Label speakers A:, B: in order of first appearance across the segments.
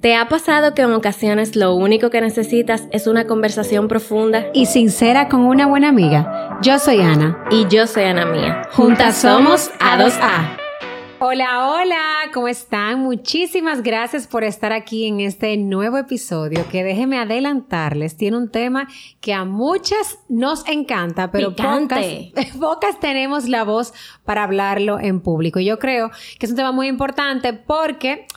A: ¿Te ha pasado que en ocasiones lo único que necesitas es una conversación profunda?
B: y sincera con una buena amiga. Yo soy Ana.
A: Y yo soy Ana Mía.
B: Juntas somos A2A. Hola, hola, ¿cómo están? Muchísimas gracias por estar aquí en este nuevo episodio que déjenme adelantarles, tiene un tema que a muchas nos encanta, pero pocas,
A: Picante.
B: pocas tenemos la voz para hablarlo en público. Y Yo creo que es un tema muy importante porque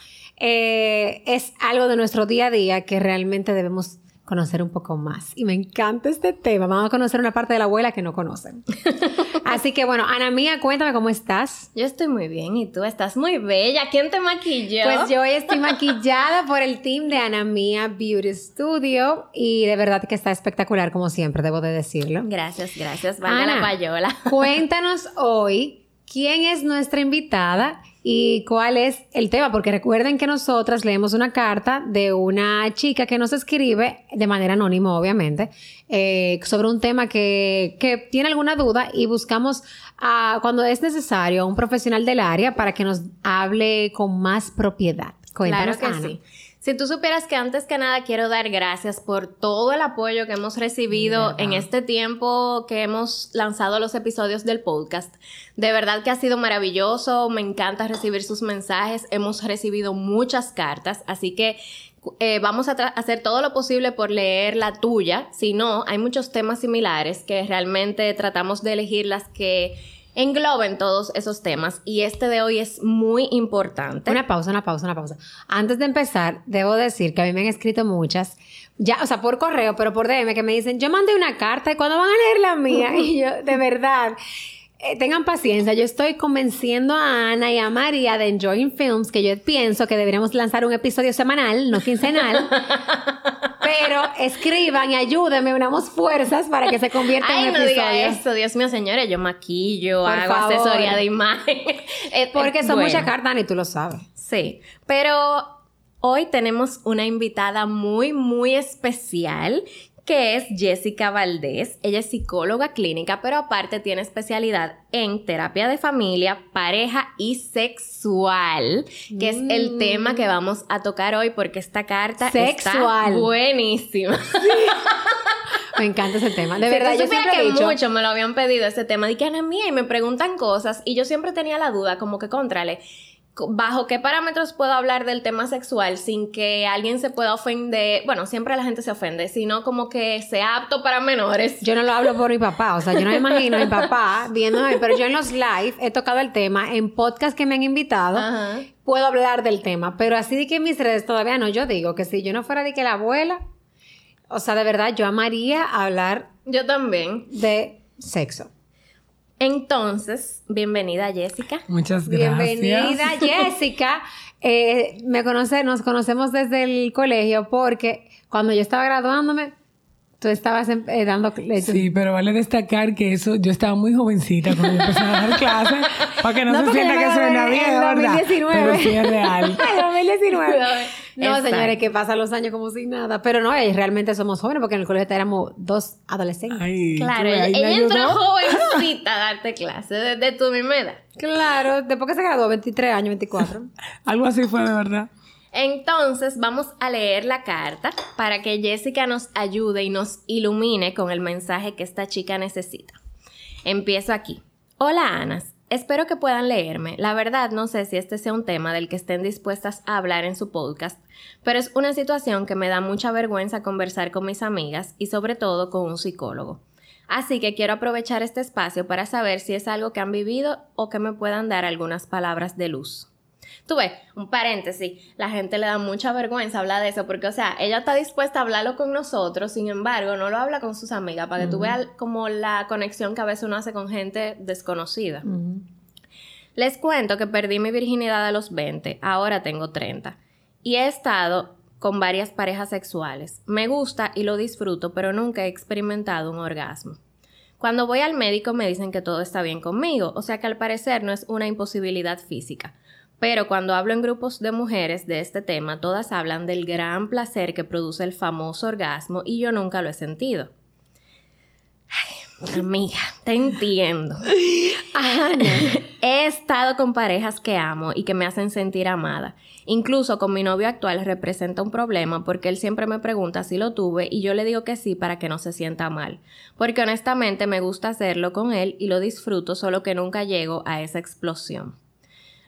B: eh, es algo de nuestro día a día que realmente debemos conocer un poco más. Y me encanta este tema. Vamos a conocer una parte de la abuela que no conocen. Así que bueno, Ana Mía, cuéntame cómo estás.
A: Yo estoy muy bien y tú estás muy bella. ¿Quién te maquilló?
B: Pues yo hoy estoy maquillada por el team de Ana Mía Beauty Studio y de verdad que está espectacular como siempre, debo de decirlo.
A: Gracias, gracias. Valga
B: Ana.
A: la payola.
B: Cuéntanos hoy quién es nuestra invitada y cuál es el tema, porque recuerden que nosotras leemos una carta de una chica que nos escribe de manera anónima, obviamente, eh, sobre un tema que, que tiene alguna duda y buscamos a, cuando es necesario a un profesional del área para que nos hable con más propiedad. Cuéntanos,
A: Claro que
B: Ana.
A: sí. Si tú supieras que antes que nada quiero dar gracias por todo el apoyo que hemos recibido
B: ¿Verdad?
A: en este tiempo que hemos lanzado los episodios del podcast. De verdad que ha sido maravilloso, me encanta recibir sus mensajes, hemos recibido muchas cartas, así que eh, vamos a hacer todo lo posible por leer la tuya. Si no, hay muchos temas similares que realmente tratamos de elegir las que engloben todos esos temas y este de hoy es muy importante.
B: Una pausa, una pausa, una pausa. Antes de empezar, debo decir que a mí me han escrito muchas, ya, o sea, por correo, pero por DM, que me dicen, yo mandé una carta y cuando van a leer la mía, y yo, de verdad, eh, tengan paciencia, yo estoy convenciendo a Ana y a María de Enjoying Films que yo pienso que deberíamos lanzar un episodio semanal, no quincenal, pero escriban y ayúdenme, unamos fuerzas para que se convierta
A: Ay,
B: en un
A: no
B: episodio.
A: diga eso, Dios mío, señores, yo maquillo,
B: Por
A: hago
B: favor.
A: asesoría de imagen. Eh,
B: Porque
A: eh,
B: son
A: bueno,
B: muchas cartas, y tú lo sabes.
A: Sí, pero hoy tenemos una invitada muy, muy especial que es Jessica Valdés. Ella es psicóloga clínica, pero aparte tiene especialidad en terapia de familia, pareja y sexual, que es el
B: Mm.
A: tema que vamos a tocar hoy porque esta carta
B: Sexual.
A: está buenísima.
B: Me encanta ese tema. De
A: Si
B: verdad, yo siempre he
A: que
B: dicho...
A: muchos me lo habían pedido ese tema. Dije, Ana mía, y me preguntan cosas. Y yo siempre tenía la duda, como que, contrale, co- ¿bajo qué parámetros puedo hablar del tema sexual sin que alguien se pueda ofender? Bueno, siempre la gente se ofende, sino como que sea apto para menores.
B: Yo no lo hablo por mi papá, o sea, yo no me imagino a mi papá viéndome, pero yo en los live he tocado el tema, en podcast que me han invitado,
A: Ajá.
B: puedo hablar del tema, pero así de que en mis redes todavía no, yo digo que si yo no fuera de que la abuela, o sea, de verdad, yo amaría hablar
A: Yo también.
B: de sexo.
A: Entonces, bienvenida Jessica.
C: Muchas gracias.
B: Bienvenida, Jessica. Eh, me conoce, nos conocemos desde el colegio porque cuando yo estaba graduándome, tú estabas eh, dando...
C: Sí, pero vale destacar que eso, yo estaba muy jovencita cuando empecé a dar clases, para que no,
B: No,
C: se sienta que
B: me
C: soy una
B: gradué en
C: vieja, ¿verdad?
B: 2019.
C: Pero sí es real.
B: Ay, 2019. No,
A: Exacto.
B: señores, que pasan los años como sin nada. Pero no, eh, realmente somos jóvenes porque en el colegio éramos dos adolescentes.
C: Ay,
A: Claro, ella, ella entró jovencita a darte clase, desde tu misma edad.
B: Claro, después que se graduó, 23 años, 24.
C: Algo así fue de verdad.
A: Entonces vamos a leer la carta para que Jessica nos ayude y nos ilumine con el mensaje que esta chica necesita. Empiezo aquí. Hola Anas, espero que puedan leerme. La verdad no sé si este sea un tema del que estén dispuestas a hablar en su podcast, pero es una situación que me da mucha vergüenza conversar con mis amigas y sobre todo con un psicólogo. Así que quiero aprovechar este espacio para saber si es algo que han vivido o que me puedan dar algunas palabras de luz. Tú ves, un paréntesis, la gente le da mucha vergüenza hablar de eso porque, o sea, ella está dispuesta a hablarlo con nosotros, sin embargo, no lo habla con sus amigas para que tú veas como la conexión que a veces uno hace con gente desconocida. Les cuento que perdí mi virginidad a los 20, ahora tengo 30. Y he estado con varias parejas sexuales. Me gusta y lo disfruto, pero nunca he experimentado un orgasmo. Cuando voy al médico me dicen que todo está bien conmigo, o sea que al parecer no es una imposibilidad física. Pero cuando hablo en grupos de mujeres de este tema, todas hablan del gran placer que produce el famoso orgasmo y yo nunca lo he sentido. Ay, Amiga, te entiendo. He estado con parejas que amo y que me hacen sentir amada. Incluso con mi novio actual representa un problema porque él siempre me pregunta si lo tuve y yo le digo que sí para que no se sienta mal. Porque honestamente me gusta hacerlo con él y lo disfruto, solo que nunca llego a esa explosión.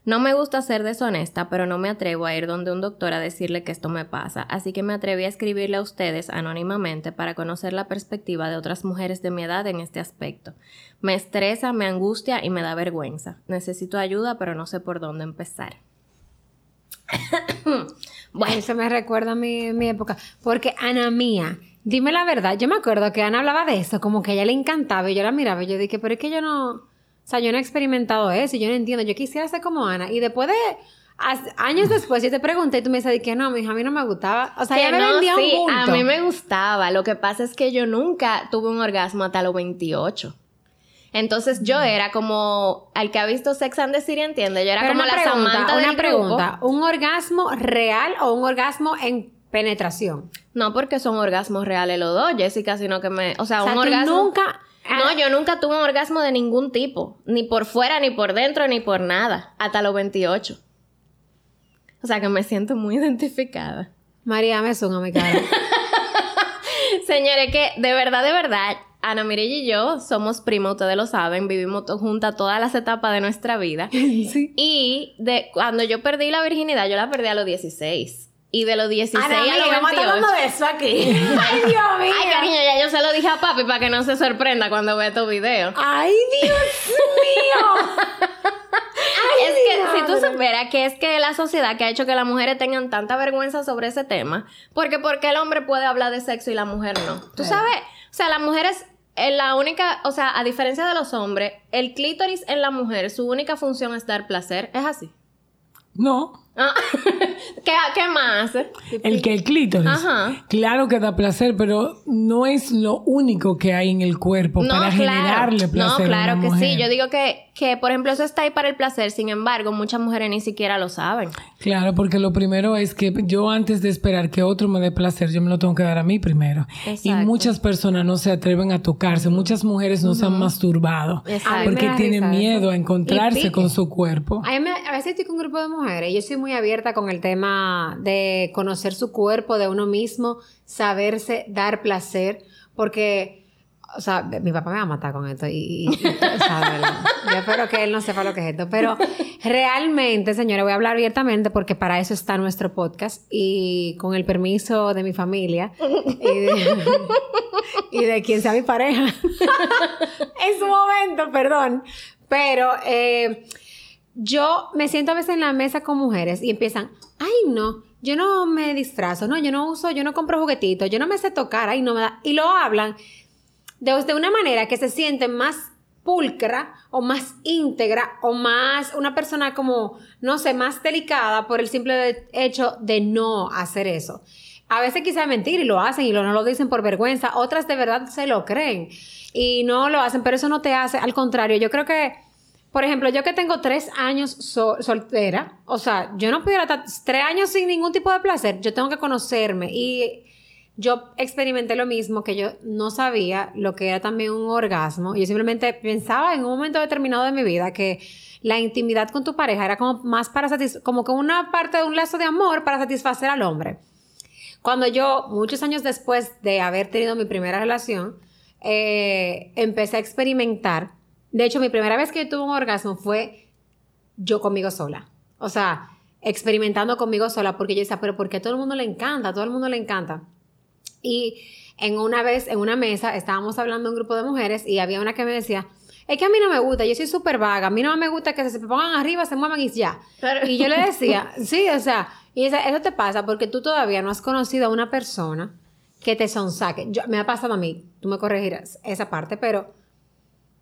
A: No me gusta ser deshonesta, pero no me atrevo a ir donde un doctor a decirle que esto me pasa, así que me atreví a escribirle a ustedes anónimamente para conocer la perspectiva de otras mujeres de mi edad en este aspecto. Me estresa, me angustia y me da vergüenza. Necesito ayuda, pero no sé por dónde empezar.
B: bueno, eso me recuerda a mi, mi época, porque Ana mía, dime la verdad, yo me acuerdo que Ana hablaba de eso, como que a ella le encantaba y yo la miraba y yo dije, pero es que yo no o sea, yo no he experimentado eso y yo no entiendo. Yo quisiera ser como Ana. Y después de años después yo te pregunté y tú me dices que no, hija, a mí no me gustaba. O sea, ya me no, vendía sí, un
A: A mí me gustaba. Lo que pasa es que yo nunca tuve un orgasmo hasta los 28. Entonces yo mm. era como al que ha visto Sex and the City, entiende, yo era como la pregunta, Samantha
B: Una pregunta, ¿un orgasmo real o un orgasmo en penetración?
A: No, porque son orgasmos reales los dos, Jessica, sino que me, o sea, un orgasmo
B: nunca
A: no, yo nunca tuve un orgasmo de ningún tipo. Ni por fuera, ni por dentro, ni por nada. Hasta los 28. O sea que me siento muy identificada.
B: María, me a mi cara.
A: Señores, que de verdad, de verdad, Ana Mireille y yo somos primos, ustedes lo saben, vivimos juntas todas las etapas de nuestra vida. Sí. Y de cuando yo perdí la virginidad, yo la perdí a los 16. Y de los 16
B: Ana,
A: a los 28.
B: Ana, hablando de eso aquí. Ay, Dios mío.
A: Ay, cariño, ya yo se lo dije a papi para que no se sorprenda cuando vea estos videos.
B: Ay, Dios mío.
A: Ay, es que si tú supieras que es que la sociedad que ha hecho que las mujeres tengan tanta vergüenza sobre ese tema, porque porque el hombre puede hablar de sexo y la mujer no. Tú sabes, o sea, las mujeres en la única, o sea, a diferencia de los hombres, el clítoris en la mujer, su única función es dar placer, es así.
C: No.
A: Ah, ¿Qué, más?
C: El que el clítoris. Claro que da placer, pero no es lo único que hay en el cuerpo para generarle placer.
A: No, claro que sí. Yo digo que, que, por ejemplo, eso está ahí para el placer. Sin embargo, muchas mujeres ni siquiera lo saben.
C: Claro, porque lo primero es que yo antes de esperar que otro me dé placer, yo me lo tengo que dar a mí primero. Y muchas personas no se atreven a tocarse. Muchas mujeres no se han masturbado porque tienen miedo a encontrarse con su cuerpo.
B: A, a veces estoy con un grupo de mujeres. Yo soy muy abierta con el tema de conocer su cuerpo, de uno mismo, saberse dar placer, porque, o sea, mi papá me va a matar con esto y, yo espero que él no sepa lo que es esto, pero realmente, señora, voy a hablar abiertamente porque para eso está nuestro podcast y con el permiso de mi familia y de, quien sea mi pareja. En su momento, perdón, pero... Eh, yo me siento a veces en la mesa con mujeres y empiezan, ay no, yo no me disfrazo, no, yo no uso, yo no compro juguetitos, yo no me sé tocar, ay no me da, y lo hablan de, una manera que se sienten más pulcra o más íntegra o más una persona como, no sé, más delicada por el simple hecho de no hacer eso. A veces quizá mentir y lo hacen y no lo dicen por vergüenza, otras de verdad se lo creen y no lo hacen, pero eso no te hace, al contrario, yo creo que por ejemplo, yo que tengo tres años soltera, o sea, yo no pudiera estar tres años sin ningún tipo de placer, yo tengo que conocerme y yo experimenté lo mismo, que yo no sabía lo que era también un orgasmo. Yo simplemente pensaba en un momento determinado de mi vida que la intimidad con tu pareja era como más para como que una parte de un lazo de amor para satisfacer al hombre. Cuando yo, muchos años después de haber tenido mi primera relación, eh, empecé a experimentar de hecho, mi primera vez que tuve un orgasmo fue yo conmigo sola. O sea, experimentando conmigo sola, porque yo decía, pero ¿por qué a todo el mundo le encanta? A todo el mundo le encanta. Y en una vez, en una mesa, estábamos hablando un grupo de mujeres y había una que me decía, es que a mí no me gusta, yo soy súper vaga, a mí no me gusta que se pongan arriba, se muevan y ya. Y yo le decía, sí, o sea, y eso te pasa porque tú todavía no has conocido a una persona que te sonsaque. Yo, me ha pasado a mí, tú me corregirás esa parte, pero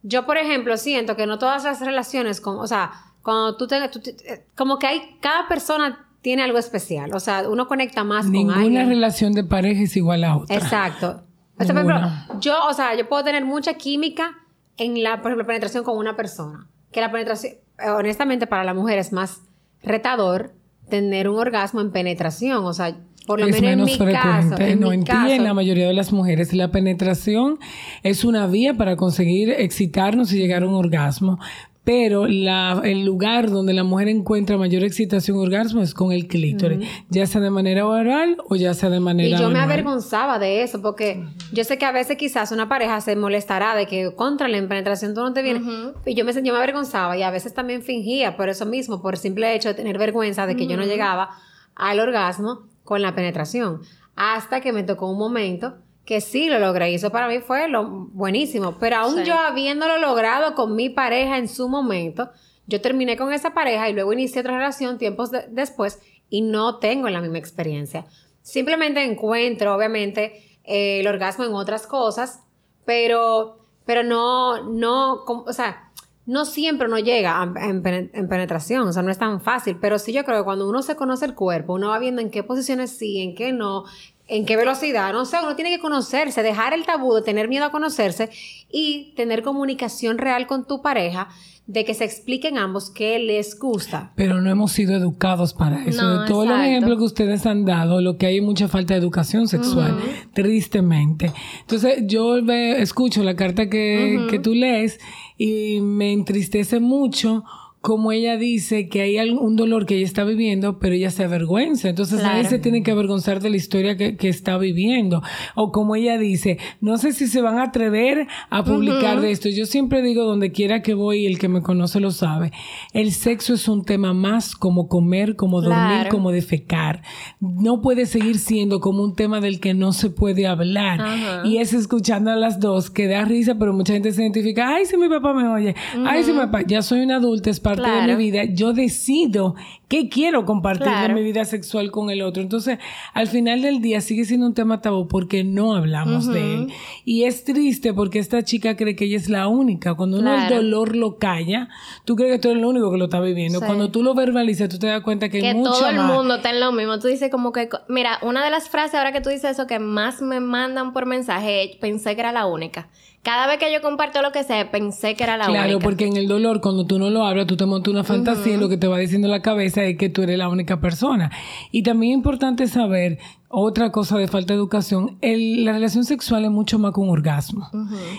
B: yo, por ejemplo, siento que no todas las relaciones, con, o sea, cuando tú, te, eh, como que hay, cada persona tiene algo especial, o sea, uno conecta más con alguien.
C: Ninguna relación de pareja es igual a otra.
B: Exacto. por ejemplo, yo, o sea, yo puedo tener mucha química en la, por ejemplo, penetración con una persona. Que la penetración, honestamente, para la mujer es más retador tener un orgasmo en penetración. O sea, Por lo menos, en mi Caso, en
C: no, en ti en la mayoría de las mujeres. La penetración es una vía para conseguir excitarnos y llegar a un orgasmo. Pero la, el lugar donde la mujer encuentra mayor excitación orgasmo es con el clítoris, ya sea de manera oral o ya sea de manera.
B: Y yo me avergonzaba de eso, porque yo sé que a veces quizás una pareja se molestará de que contra la penetración tú no te vienes. Y yo me, yo me avergonzaba y a veces también fingía por eso mismo, por simple hecho de tener vergüenza de que yo no llegaba al orgasmo con la penetración. Hasta que me tocó un momento que sí lo logré y eso para mí fue lo buenísimo. Pero aún yo habiéndolo logrado con mi pareja en su momento, yo terminé con esa pareja y luego inicié otra relación tiempos después y no tengo la misma experiencia. Simplemente encuentro, obviamente, eh, el orgasmo en otras cosas, pero, pero no, no, o sea, no siempre uno llega en, penetración, o sea, no es tan fácil, pero sí yo creo que cuando uno se conoce el cuerpo, uno va viendo en qué posiciones sí, en qué no, en qué velocidad, no sé, uno tiene que conocerse, dejar el tabú de tener miedo a conocerse y tener comunicación real con tu pareja de que se expliquen ambos qué les gusta.
C: Pero no hemos sido educados para eso. de todos los ejemplos que ustedes han dado, lo que hay es mucha falta de educación sexual, tristemente. Entonces, yo escucho la carta que, que tú lees y me entristece mucho como ella dice que hay un dolor que ella está viviendo, pero ella se avergüenza. Entonces nadie se tiene que avergonzar de la historia que, que, está viviendo. O como ella dice, no sé si se van a atrever a publicar de esto. Yo siempre digo, donde quiera que voy, el que me conoce lo sabe, el sexo es un tema más como comer, como dormir, como defecar. No puede seguir siendo como un tema del que no se puede hablar. Y es escuchando a las dos que da risa, pero mucha gente se identifica, ay, si mi papá me oye, ay, si mi papá, ya soy una adulta, es parte de mi vida, yo decido qué quiero compartir de mi vida sexual con el otro. Entonces, al final del día sigue siendo un tema tabú porque no hablamos de él. Y es triste porque esta chica cree que ella es la única. Cuando uno el dolor lo calla, tú crees que tú eres lo único que lo está viviendo. Cuando tú lo verbalizas, tú te das cuenta que, que
A: todo el mundo está en lo mismo. Tú dices como que, mira, una de las frases ahora que tú dices eso que más me mandan por mensaje, pensé que era la única. Cada vez que yo comparto lo que sé, pensé que era la única.
C: Claro, porque en el dolor, cuando tú no lo hablas, tú te montas una fantasía y lo que te va diciendo la cabeza es que tú eres la única persona. Y también es importante saber otra cosa de falta de educación, la relación sexual es mucho más que un orgasmo.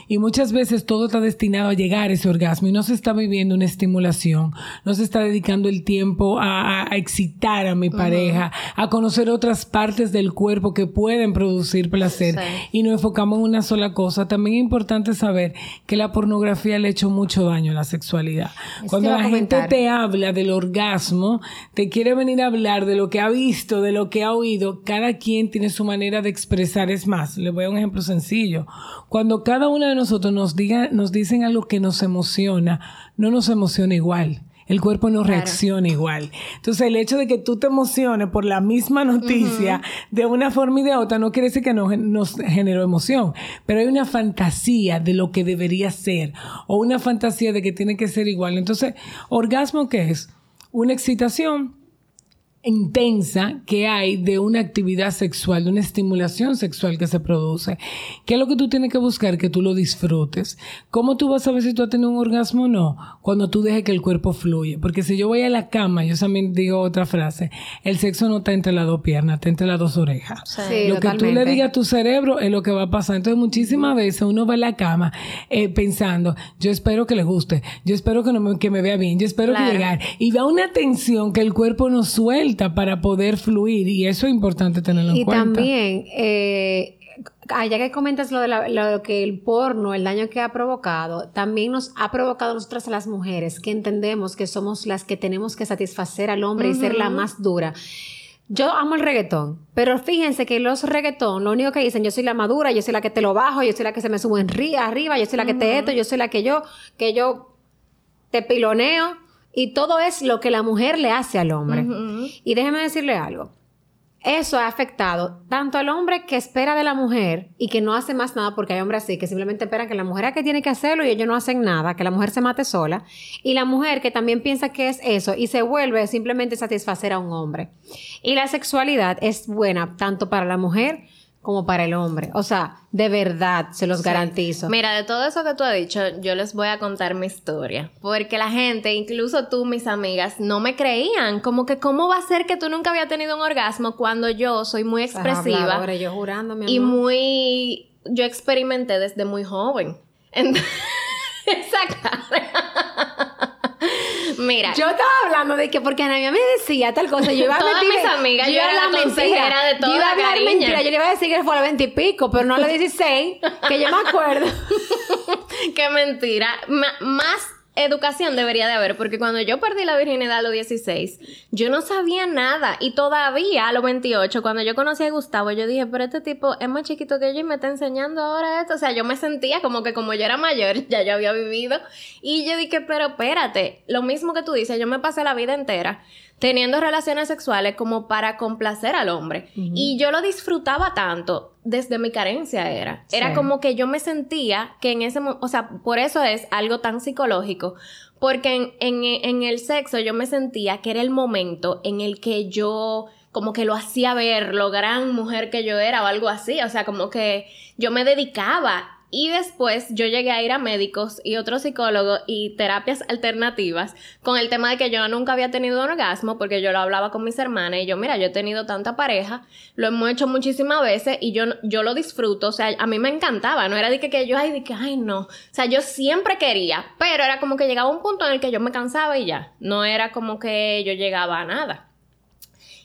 C: Y muchas veces todo está destinado a llegar a ese orgasmo y no se está viviendo una estimulación, no se está dedicando el tiempo a, excitar a mi pareja, a conocer otras partes del cuerpo que pueden producir placer y nos enfocamos en una sola cosa. También es importante saber que la pornografía le ha hecho mucho daño a la sexualidad. Cuando la gente te habla del orgasmo, te quiere venir a hablar de lo que ha visto, de lo que ha oído, cada quien tiene su manera de expresar. Es más, le voy a un ejemplo sencillo. Cuando cada uno de nosotros nos diga, nos dicen algo que nos emociona, no nos emociona igual. El cuerpo no reacciona igual. Entonces, el hecho de que tú te emociones por la misma noticia de una forma y de otra no quiere decir que no, nos generó emoción. Pero hay una fantasía de lo que debería ser o una fantasía de que tiene que ser igual. Entonces, orgasmo, ¿qué es? Una excitación intensa que hay de una actividad sexual, de una estimulación sexual que se produce. ¿Qué es lo que tú tienes que buscar? Que tú lo disfrutes. ¿Cómo tú vas a ver si tú has tenido un orgasmo o no? Cuando tú dejes que el cuerpo fluya. Porque si yo voy a la cama, yo también digo otra frase, el sexo no está entre las dos piernas, está entre las dos orejas. lo que tú le digas a tu cerebro es lo que va a pasar. Entonces muchísimas veces uno va a la cama eh, pensando, yo espero que le guste, yo espero que, no me, que me vea bien, yo espero que llegar. Y va una tensión que el cuerpo no suelta para poder fluir y eso es importante tenerlo en
B: cuenta. Y también, eh, ya que comentas lo de lo que el porno, el daño que ha provocado, también nos ha provocado a nosotras las mujeres que entendemos que somos las que tenemos que satisfacer al hombre y ser la más dura. Yo amo el reggaetón, pero fíjense que los reggaetón, lo único que dicen, yo soy la madura, yo soy la que te lo bajo, yo soy la que se me sube en arriba, yo soy la que te esto, yo soy la que yo, que yo te piloneo. Y todo es lo que la mujer le hace al hombre. Y déjeme decirle algo. Eso ha afectado tanto al hombre que espera de la mujer y que no hace más nada porque hay hombres así que simplemente esperan que la mujer es que tiene que hacerlo y ellos no hacen nada, que la mujer se mate sola. Y la mujer que también piensa que es eso y se vuelve simplemente satisfacer a un hombre. Y la sexualidad es buena tanto para la mujer como para el hombre. O sea, de verdad, se los garantizo.
A: Mira, de todo eso que tú has dicho, yo les voy a contar mi historia. Porque la gente, incluso tú, mis amigas, no me creían. Como que, ¿cómo va a ser que tú nunca había tenido un orgasmo cuando yo soy muy expresiva?
B: Ahora yo jurando, mi
A: Y muy... Yo experimenté desde muy joven. Exacto. Mira.
B: Yo estaba hablando de que porque Ana me decía tal cosa, yo iba a
A: Todas mis amigas, yo, era la, mentira. de toda
B: Yo iba a
A: hablar
B: mentira, yo le iba a decir que fue a los 20 y pico, pero no a los 16, que yo me acuerdo.
A: Qué mentira. más educación debería de haber, porque cuando yo perdí la virginidad a los 16, yo no sabía nada. Y todavía a los 28, cuando yo conocí a Gustavo, yo dije, pero este tipo es más chiquito que yo y me está enseñando ahora esto, o sea, yo me sentía como que como yo era mayor, ya yo había vivido. Y yo dije, pero espérate, lo mismo que tú dices, yo me pasé la vida entera teniendo relaciones sexuales como para complacer al hombre. Y yo lo disfrutaba tanto desde mi carencia era. Era como que yo me sentía que en ese o sea, por eso es algo tan psicológico, porque en, en el sexo yo me sentía que era el momento en el que yo como que lo hacía ver lo gran mujer que yo era o algo así, o sea, como que yo me dedicaba y después yo llegué a ir a médicos y otros psicólogos y terapias alternativas con el tema de que yo nunca había tenido un orgasmo porque yo lo hablaba con mis hermanas y yo, mira, yo he tenido tanta pareja, lo hemos hecho muchísimas veces y yo, yo lo disfruto, o sea, a mí me encantaba, no era de que, que yo, ay, de que, ay, no, o sea, yo siempre quería, pero era como que llegaba un punto en el que yo me cansaba y ya, no era como que yo llegaba a nada.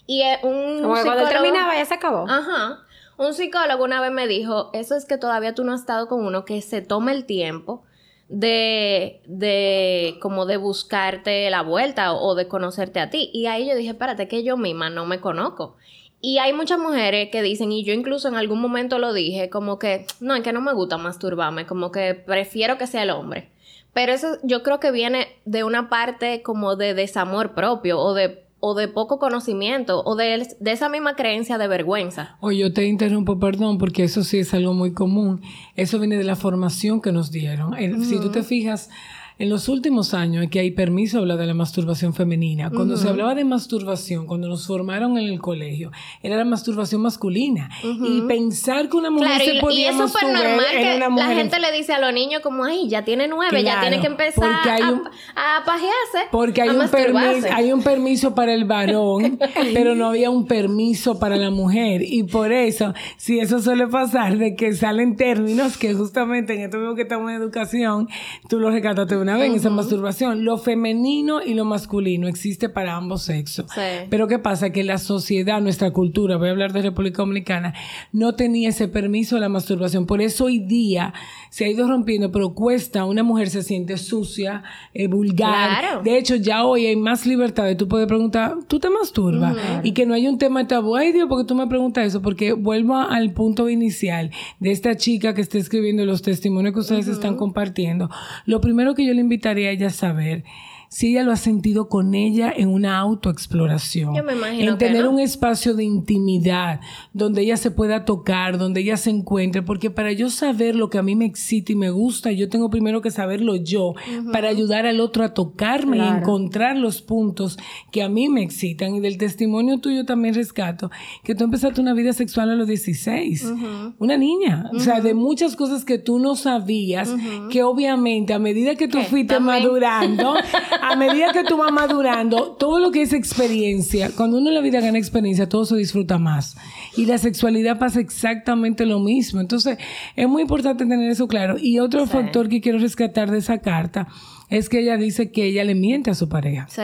A: Y un
B: como cuando terminaba ya se acabó.
A: Ajá. Un psicólogo una vez me dijo, eso es que todavía tú no has estado con uno que se tome el tiempo de, de, como de buscarte la vuelta o, de conocerte a ti. Y ahí yo dije, espérate, que yo misma no me conozco. Y hay muchas mujeres que dicen, y yo incluso en algún momento lo dije, como que, no, es que no me gusta masturbarme, como que prefiero que sea el hombre. Pero eso yo creo que viene de una parte como de desamor propio o de o de poco conocimiento o de, de, esa misma creencia de vergüenza.
C: Oye, yo te interrumpo, perdón, porque eso sí es algo muy común. Eso viene de la formación que nos dieron. Si tú te fijas, en los últimos años es que hay permiso hablar de la masturbación femenina. Cuando se hablaba de masturbación, cuando nos formaron en el colegio, era la masturbación masculina. Y pensar que una mujer se podía y es súper normal que
A: la gente le dice a los niños como, ay, ya tiene nueve, ya tiene que empezar a, pajearse.
C: Porque hay, un permiso, hay un permiso para el varón, pero no había un permiso para la mujer. Y por eso, si eso suele pasar, de que salen términos que justamente en esto mismo que estamos en educación, tú lo recataste una vez en esa masturbación. Lo femenino y lo masculino existe para ambos sexos. Pero ¿qué pasa? Que la sociedad, nuestra cultura, voy a hablar de República Dominicana, no tenía ese permiso de la masturbación. Por eso hoy día se ha ido rompiendo, pero cuesta, una mujer se siente sucia, eh, vulgar. De hecho, ya hoy hay más libertad tú puedes preguntar, ¿tú te masturbas? Y que no hay un tema de tabú. Ay, Dios, porque tú me preguntas eso? Porque vuelvo al punto inicial de esta chica que está escribiendo los testimonios que ustedes están compartiendo. Lo primero que yo le invitaría a ella a saber si ella lo ha sentido con ella en una autoexploración.
A: Yo me imagino
C: en tener un espacio de intimidad donde ella se pueda tocar, donde ella se encuentre, porque para yo saber lo que a mí me excita y me gusta, yo tengo primero que saberlo yo, para ayudar al otro a tocarme y encontrar los puntos que a mí me excitan. Y del testimonio tuyo también rescato que tú empezaste una vida sexual a los 16, una niña, o sea, de muchas cosas que tú no sabías, que obviamente a medida que tú fuiste madurando, a medida que tú vas madurando, todo lo que es experiencia, cuando uno en la vida gana experiencia, todo se disfruta más. Y la sexualidad pasa exactamente lo mismo. Entonces, es muy importante tener eso claro. Y otro factor que quiero rescatar de esa carta es que ella dice que ella le miente a su pareja.
A: Sí.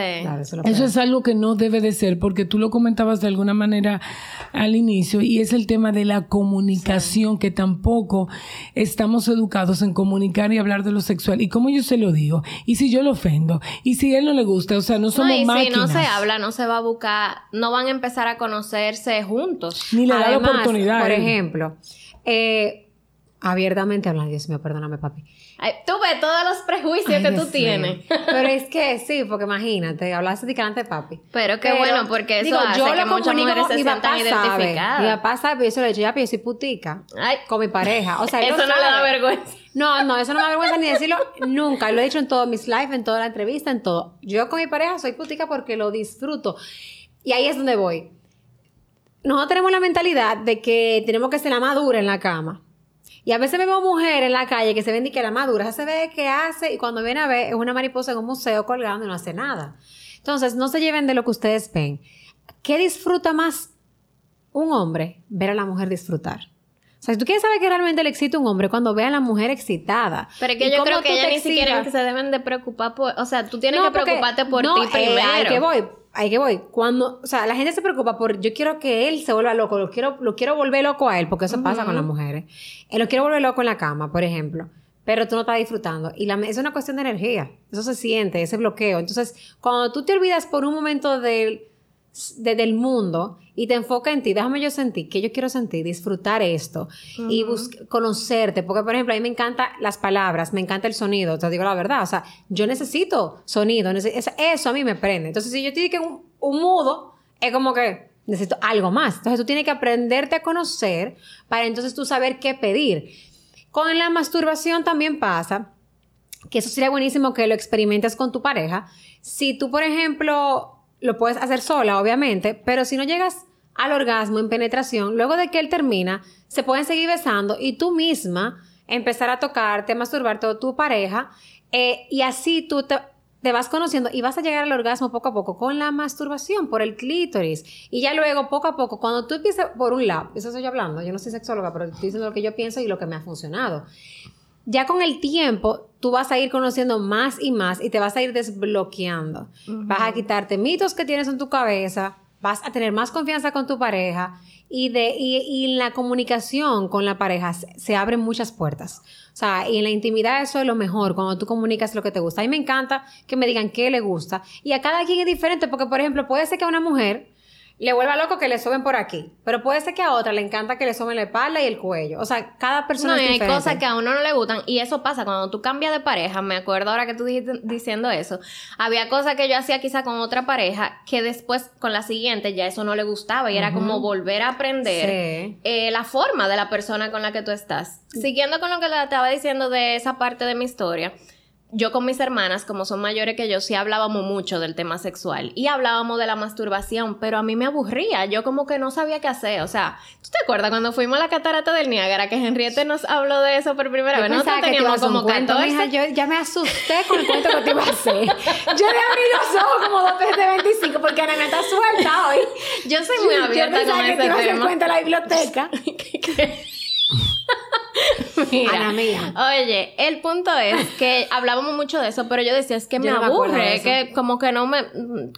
C: eso, es algo que no debe de ser, porque tú lo comentabas de alguna manera al inicio, y es el tema de la comunicación, que tampoco estamos educados en comunicar y hablar de lo sexual. ¿Y cómo yo se lo digo? ¿Y si yo lo ofendo? ¿Y si a él no le gusta? O sea, no somos no, y Si
A: no se habla, no se va a buscar, no van a empezar a conocerse juntos.
C: Ni le da la oportunidad.
B: Por ejemplo, eh, abiertamente hablan, Dios mío, perdóname, papi
A: tú ves todos los prejuicios que tú tienes.
B: Pero es que sí, porque imagínate, hablaste de delante de papi.
A: Pero qué bueno, porque eso hace yo que muchas mujeres se sientan identificadas.
B: Mi papá sabe, pero yo se lo he dicho, ya, pero yo soy putica.
A: Ay.
B: Con mi pareja. O sea,
A: eso no, le da vergüenza.
B: No, no, eso no me da vergüenza ni decirlo nunca. Lo he dicho en todos mis lives, en toda la entrevista, en todo. Yo con mi pareja soy putica porque lo disfruto. Y ahí es donde voy nosotros tenemos la mentalidad de que tenemos que ser la madura en la cama. Y a veces vemos mujeres en la calle que se ven y que la madura se ve que hace y cuando viene a ver es una mariposa en un museo colgando y no hace nada. Entonces, no se lleven de lo que ustedes ven. ¿Qué disfruta más un hombre? Ver a la mujer disfrutar. O sea, si tú quieres saber que realmente le excita un hombre cuando ve a la mujer excitada.
A: Pero es que yo creo que ellas ni siquiera se deben de preocupar por... O sea, tú tienes que preocuparte por ti primero. Eh,
B: que voy, ahí que voy. Cuando... O sea, la gente se preocupa por... Yo quiero que él se vuelva loco. Lo quiero, lo quiero volver loco a él. Porque eso pasa con las mujeres. Él lo quiero volver loco en la cama, por ejemplo. Pero tú no estás disfrutando. Y la, es una cuestión de energía. Eso se siente, ese bloqueo. Entonces, cuando tú te olvidas por un momento del de, del mundo y te enfoca en ti, déjame yo sentir, que yo quiero sentir, disfrutar esto y conocerte, porque por ejemplo a mí me encantan las palabras, me encanta el sonido, te digo la verdad, o sea, yo necesito sonido, eso a mí me prende. Entonces si yo te digo que un, un mudo es como que necesito algo más, entonces tú tienes que aprenderte a conocer para entonces tú saber qué pedir. Con la masturbación también pasa, que eso sería buenísimo que lo experimentes con tu pareja. Si tú, por ejemplo, lo puedes hacer sola, obviamente, pero si no llegas al orgasmo en penetración, luego de que él termina, se pueden seguir besando y tú misma empezar a tocarte, a masturbarte a tu pareja, eh, y así tú te, vas conociendo y vas a llegar al orgasmo poco a poco con la masturbación por el clítoris. Y ya luego, poco a poco, cuando tú empieces por un lado, eso estoy hablando, yo no soy sexóloga, pero estoy diciendo lo que yo pienso y lo que me ha funcionado ya con el tiempo tú vas a ir conociendo más y más y te vas a ir desbloqueando. Vas a quitarte mitos que tienes en tu cabeza, vas a tener más confianza con tu pareja y, de, y, en la comunicación con la pareja se, abren muchas puertas. O sea, y en la intimidad eso es lo mejor, cuando tú comunicas lo que te gusta. A mí me encanta que me digan qué le gusta. Y a cada quien es diferente, porque por ejemplo, puede ser que a una mujer le vuelva loco que le suben por aquí. Pero puede ser que a otra le encanta que le suben la espalda y el cuello. O sea, cada persona
A: no,
B: es
A: diferente. hay cosas que a uno no le gustan. Y eso pasa cuando tú cambias de pareja. Me acuerdo ahora que tú dijiste diciendo eso. Había cosas que yo hacía quizá con otra pareja que después con la siguiente ya eso no le gustaba. Y era como volver a aprender eh, la forma de la persona con la que tú estás. Siguiendo con lo que le estaba diciendo de esa parte de mi historia yo con mis hermanas, como son mayores que yo, sí hablábamos mucho del tema sexual y hablábamos de la masturbación, pero a mí me aburría, yo como que no sabía qué hacer, o sea, ¿tú te acuerdas cuando fuimos a la catarata del Niágara que Henriette nos habló de eso por primera vez?
B: Nosotros teníamos como 14. yo ya me asusté con el cuento que te iba a hacer. Yo le abrí los ojos como dos veces de 25 porque Ana está suelta hoy.
A: Yo soy muy abierta yo con
B: que
A: te iba
B: a hacer cuento la biblioteca.
A: Mira, mía. Oye, el punto es que hablábamos mucho de eso, pero yo decía, es que me aburre, que como que no me,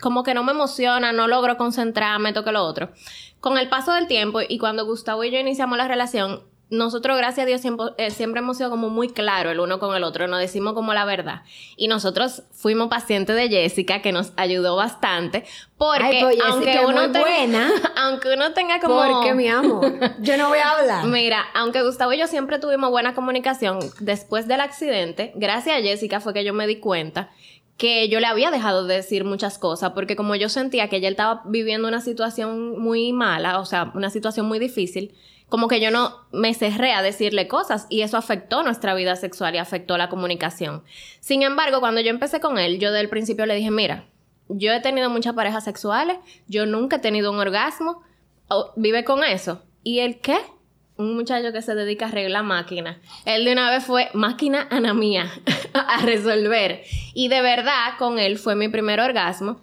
A: como que no me emociona, no logro concentrarme, toque lo otro. Con el paso del tiempo y cuando Gustavo y yo iniciamos la relación, nosotros, gracias a Dios, eh, siempre, hemos sido como muy claros el uno con el otro, nos decimos como la verdad. Y nosotros fuimos pacientes de Jessica, que nos ayudó bastante, porque
B: pues, aunque uno tenga, buena,
A: aunque uno tenga como...
B: Porque, mi amor, yo no voy a hablar.
A: Mira, aunque Gustavo y yo siempre tuvimos buena comunicación, después del accidente, gracias a Jessica fue que yo me di cuenta que yo le había dejado de decir muchas cosas, porque como yo sentía que ella estaba viviendo una situación muy mala, o sea, una situación muy difícil, como que yo no me cerré a decirle cosas y eso afectó nuestra vida sexual y afectó la comunicación. Sin embargo, cuando yo empecé con él, yo del principio le dije, mira, yo he tenido muchas parejas sexuales, yo nunca he tenido un orgasmo, vive con eso. ¿Y el qué? Un muchacho que se dedica a arreglar máquinas. Él de una vez fue máquina ana mía a resolver. Y de verdad, con él fue mi primer orgasmo.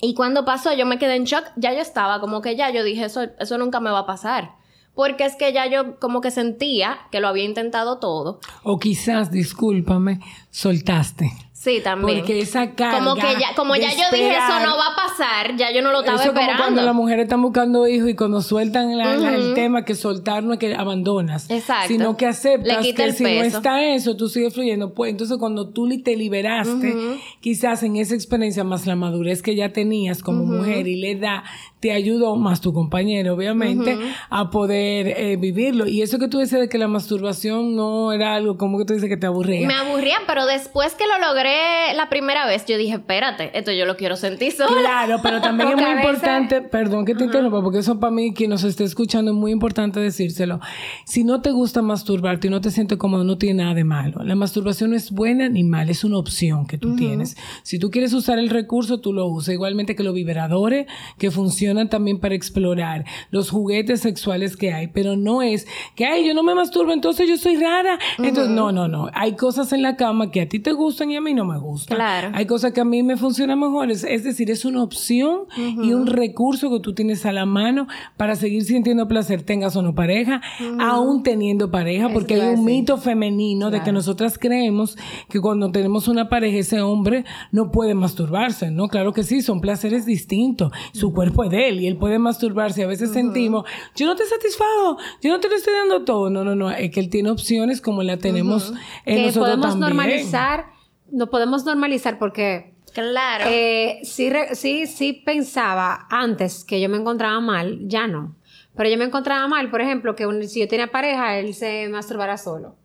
A: Y cuando pasó, yo me quedé en shock. Ya yo estaba como que ya, yo dije, eso, eso nunca me va a pasar porque es que ya yo como que sentía que lo había intentado todo.
C: O quizás, discúlpame, soltaste.
A: Sí, también.
C: Porque esa carga
A: Como que ya, como ya yo dije eso no va a pasar, ya yo no lo estaba
C: eso
A: esperando.
C: Como cuando las mujeres están buscando hijos y cuando sueltan el tema que soltar no es que abandonas.
A: Exacto.
C: Sino que aceptas que si no está eso, tú sigues fluyendo. Pues entonces cuando tú te liberaste, quizás en esa experiencia más la madurez que ya tenías como mujer y le da te ayudó, más tu compañero, obviamente, a poder eh, vivirlo. Y eso que tú dices de que la masturbación no era algo como que tú dices que te aburría.
A: Me aburría, pero después que lo logré la primera vez, yo dije, espérate, esto yo lo quiero sentir sola.
C: Claro, pero también es muy importante, perdón que te interrumpa, porque eso para mí, quien nos esté escuchando, es muy importante decírselo. Si no te gusta masturbarte y no te sientes cómodo, no tiene nada de malo. La masturbación no es buena ni mala, es una opción que tú tienes. Si tú quieres usar el recurso, tú lo usas. Igualmente que los vibradores, que funcionan también para explorar los juguetes sexuales que hay, pero no es que, ay, yo no me masturbo, entonces yo soy rara. Entonces, no, no, no. Hay cosas en la cama que a ti te gustan y a mí no me gustan.
A: Claro.
C: Hay cosas que a mí me funcionan mejor. Es, decir, es una opción y un recurso que tú tienes a la mano para seguir sintiendo placer, tengas o no pareja, aún teniendo pareja, porque hay un mito femenino de que nosotras creemos que cuando tenemos una pareja, ese hombre no puede masturbarse, ¿no? Claro que sí, son placeres distintos. Su cuerpo es de él y él puede masturbarse. A veces sentimos, yo no te satisfago, yo no te lo estoy dando todo. No, no, no. Es que él tiene opciones como la tenemos en
B: que podemos normalizar, no podemos normalizar porque
A: Claro.
B: Eh, sí, sí, sí pensaba antes que yo me encontraba mal, ya no. Pero yo me encontraba mal, por ejemplo, que si yo tenía pareja, él se masturbara solo.